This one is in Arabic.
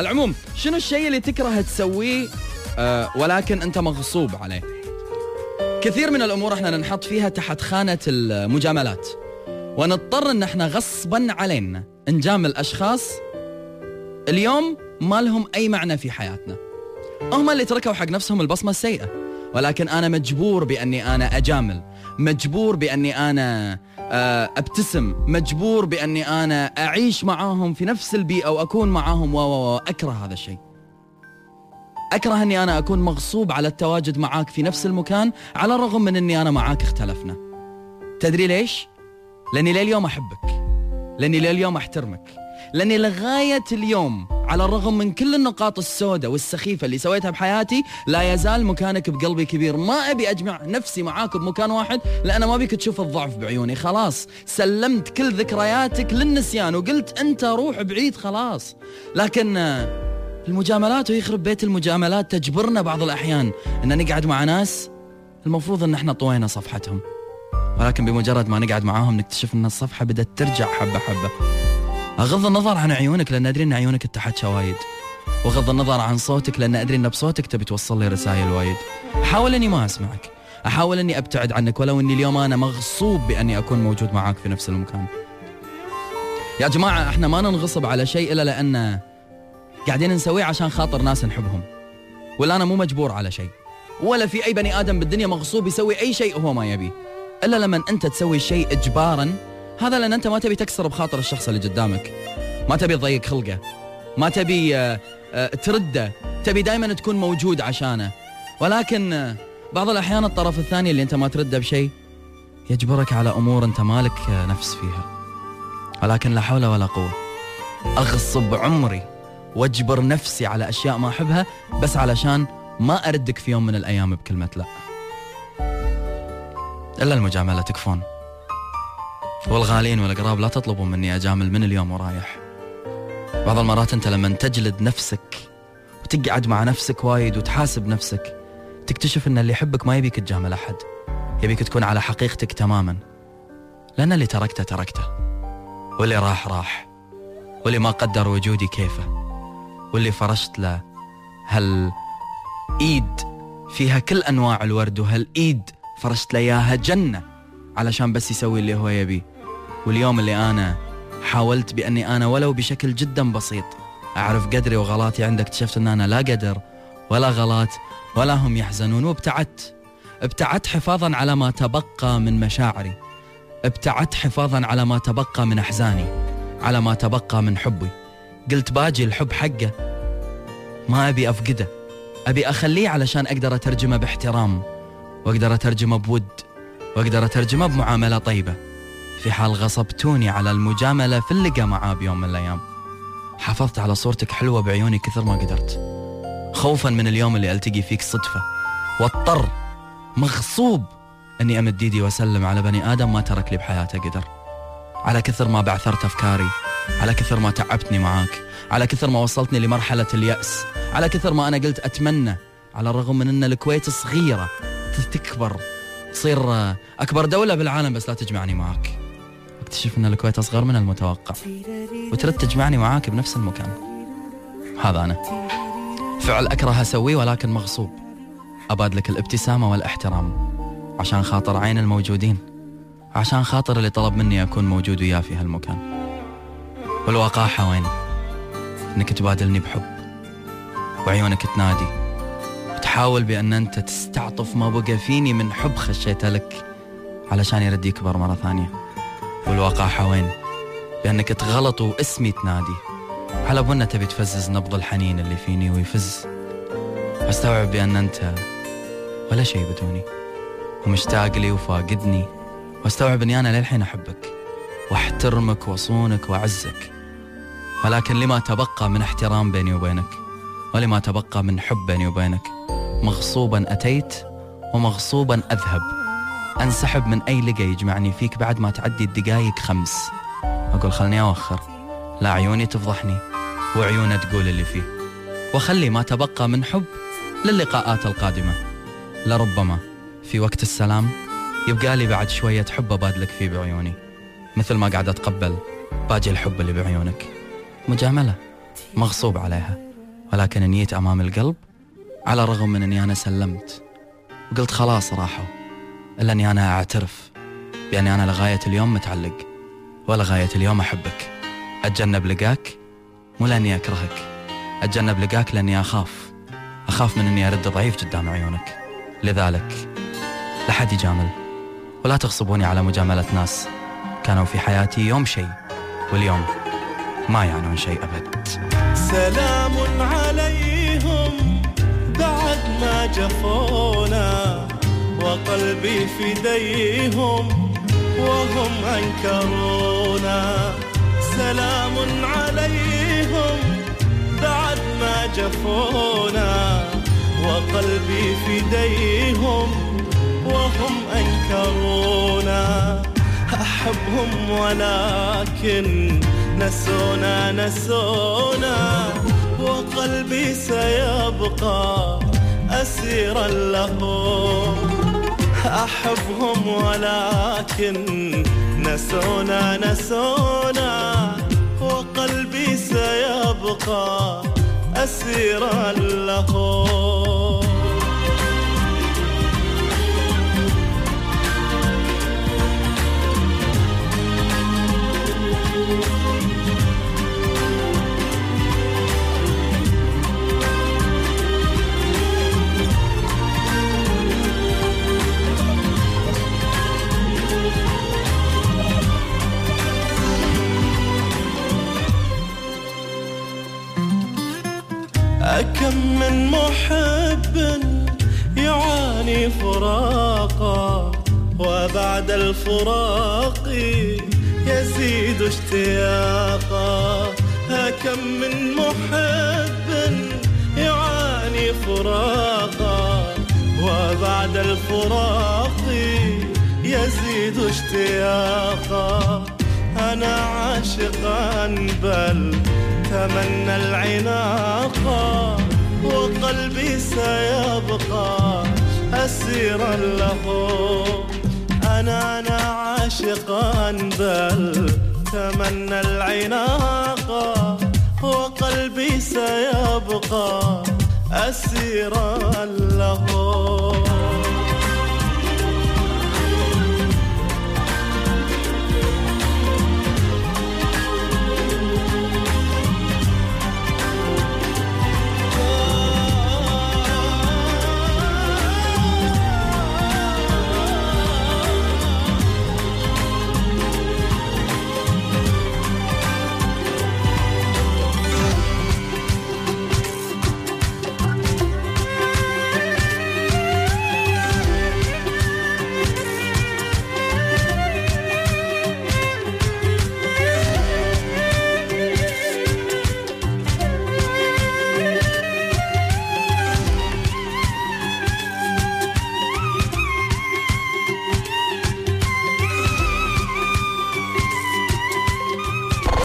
على العموم شنو الشيء اللي تكره تسويه آه ولكن أنت مغصوب عليه؟ كثير من الأمور إحنا ننحط فيها تحت خانة المجاملات ونضطر إن إحنا غصبا علينا نجامل اشخاص اليوم ما لهم أي معنى في حياتنا. هم اللي تركوا حق نفسهم البصمة السيئة ولكن أنا مجبور بأني أنا أجامل مجبور بأني أنا أبتسم مجبور بأني أنا أعيش معاهم في نفس البيئة واكون معاهم. و أكره هذا الشيء. أكره أني أنا أكون مغصوب على التواجد معاك في نفس المكان على الرغم من أني أنا معاك اختلفنا. تدري ليش؟ لأني لليوم أحبك. لأني لليوم أحترمك. لأني لغاية اليوم على الرغم من كل النقاط السوداء والسخيفة اللي سويتها بحياتي لا يزال مكانك بقلبي كبير. ما أبي أجمع نفسي معاك بمكان واحد لأن ما بيك تشوف الضعف بعيوني. خلاص سلمت كل ذكرياتك للنسيان وقلت أنت روح بعيد خلاص. لكن المجاملات ويخرب بيت المجاملات تجبرنا بعض الأحيان إن نقعد مع ناس المفروض إن إحنا طوينا صفحتهم. ولكن بمجرد ما نقعد معاهم نكتشف إن الصفحة بدأت ترجع حبة حبة. أغض النظر عن عيونك لأن أدري أن عيونك اتحت وايد. وأغض النظر عن صوتك لأن أدري أن بصوتك تبي توصل لي رسائل وايد. أحاول أني ما أسمعك. أحاول أني أبتعد عنك ولو أني اليوم أنا مغصوب بأني أكون موجود معاك في نفس المكان. يا جماعة إحنا ما ننغصب على شيء إلا لأن قاعدين نسويه عشان خاطر ناس نحبهم. ولا أنا مو مجبور على شيء. ولا في أي بني آدم بالدنيا مغصوب يسوي أي شيء هو ما يبيه إلا لما أنت تسوي شيء اجبارا هذا لأن أنت ما تبي تكسر بخاطر الشخص اللي قدامك. ما تبي تضيق خلقه. ما تبي آه، آه، ترده. تبي دائما تكون موجود عشانه. ولكن آه، بعض الأحيان الطرف الثاني اللي أنت ما ترده بشيء يجبرك على أمور أنت مالك نفس فيها. ولكن لا حول ولا قوة. أغصب عمري وأجبر نفسي على أشياء ما أحبها بس علشان ما أردك في يوم من الأيام بكلمة لا. إلا المجاملة تكفون. والغالين والقراب لا تطلبوا مني اجامل من اليوم ورايح؟ بعض المرات أنت لما تجلد نفسك وتقعد مع نفسك وايد وتحاسب نفسك تكتشف إن اللي يحبك ما يبيك تجامل أحد يبيك تكون على حقيقتك تماما. لأن اللي تركته تركته. واللي راح راح. واللي ما قدر وجودي كيفه. واللي فرشت له هل ايد فيها كل أنواع الورد وهالإيد فرشت له إياها جنة. علشان بس يسوي اللي هو يبي. واليوم اللي أنا حاولت بأني أنا ولو بشكل جدا بسيط أعرف قدري وغلاتي عندك اكتشفت أن أنا لا قدر ولا غلط ولا هم يحزنون وابتعدت. ابتعدت حفاظا على ما تبقى من مشاعري. ابتعدت حفاظا على ما تبقى من أحزاني على ما تبقى من حبي. قلت باجي الحب حقه ما أبي أفقده. أبي أخليه علشان أقدر أترجمه باحترام وأقدر أترجمه بود. وأقدر أترجمه بمعاملة طيبة. في حال غصبتوني على المجاملة في اللقاء معاه بيوم من الأيام. حافظت على صورتك حلوة بعيوني كثر ما قدرت. خوفا من اليوم اللي ألتقي فيك صدفة. واضطر مغصوب أني أمد ايدي وأسلم على بني آدم ما ترك لي بحياته قدر. على كثر ما بعثرت أفكاري على كثر ما تعبتني معاك على كثر ما وصلتني لمرحلة اليأس على كثر ما أنا قلت أتمنى على الرغم من أن الكويت صغيرة تكبر تصير أكبر دولة بالعالم بس لا تجمعني معك. أكتشف أن الكويت أصغر من المتوقع. وترد تجمعني معاك بنفس المكان. هذا أنا. فعل أكره أسويه ولكن مغصوب. أبادلك الابتسامة والإحترام. عشان خاطر عين الموجودين. عشان خاطر اللي طلب مني أكون موجود وياه في هالمكان. والوقاحة وين؟ إنك تبادلني بحب. وعيونك تنادي. تحاول بأن أنت تستعطف ما بقى فيني من حب خشيته لك علشان يرد يكبر مرة ثانية. والوقاحة وين بأنك تغلط واسمي تنادي. على بنا تبي تفزز نبض الحنين اللي فيني ويفز. واستوعب بأن أنت ولا شيء بدوني. ومشتاق لي وفاقدني. وأستوعب أني أنا للحين أحبك. وأحترمك وأصونك وأعزك. ولكن لما تبقى من احترام بيني وبينك ولما تبقى من حب بيني وبينك مغصوبا أتيت ومغصوبا أذهب. أنسحب من أي لقى يجمعني فيك بعد ما تعدي الدقايق خمس. أقول خلني أوخر. لا عيوني تفضحني وعيونه تقول اللي فيه. وخلي ما تبقى من حب للقاءات القادمة. لربما في وقت السلام يبقى لي بعد شوية حب أبادلك فيه بعيوني. مثل ما قاعد أتقبل باجي الحب اللي بعيونك. مجاملة. مغصوب عليها. ولكن نيت أمام القلب على الرغم من أني أنا سلمت. وقلت خلاص راحوا إلا أني أنا أعترف بأني أنا لغاية اليوم متعلق ولغاية اليوم أحبك. أتجنب لقاك مو لأني أكرهك. أتجنب لقاك لأني أخاف. أخاف من أني أرد ضعيف قدام عيونك. لذلك لا حد يجامل. ولا تغصبوني على مجاملة ناس كانوا في حياتي يوم شيء واليوم ما يعنون شيء أبد. سلام ما جفونا وقلبي فديهم وهم أنكرونا. سلام عليهم بعد ما جفونا وقلبي فديهم وهم أنكرونا. أحبهم ولكن نسونا نسونا وقلبي سيبقى أسيرا لهم أحبهم ولكن نسونا نسونا. وقلبي سيبقى أسيرا لهم كم من محب يعاني فراقا وبعد الفراق يزيد اشتياقا. كم من محب يعاني فراقا وبعد الفراق يزيد اشتياقا. أنا عاشقا بل تمنى العناق وقلبي سيبقى أسيرا له. أنا أنا عاشقا بل تمنى العناق وقلبي سيبقى أسيرا له.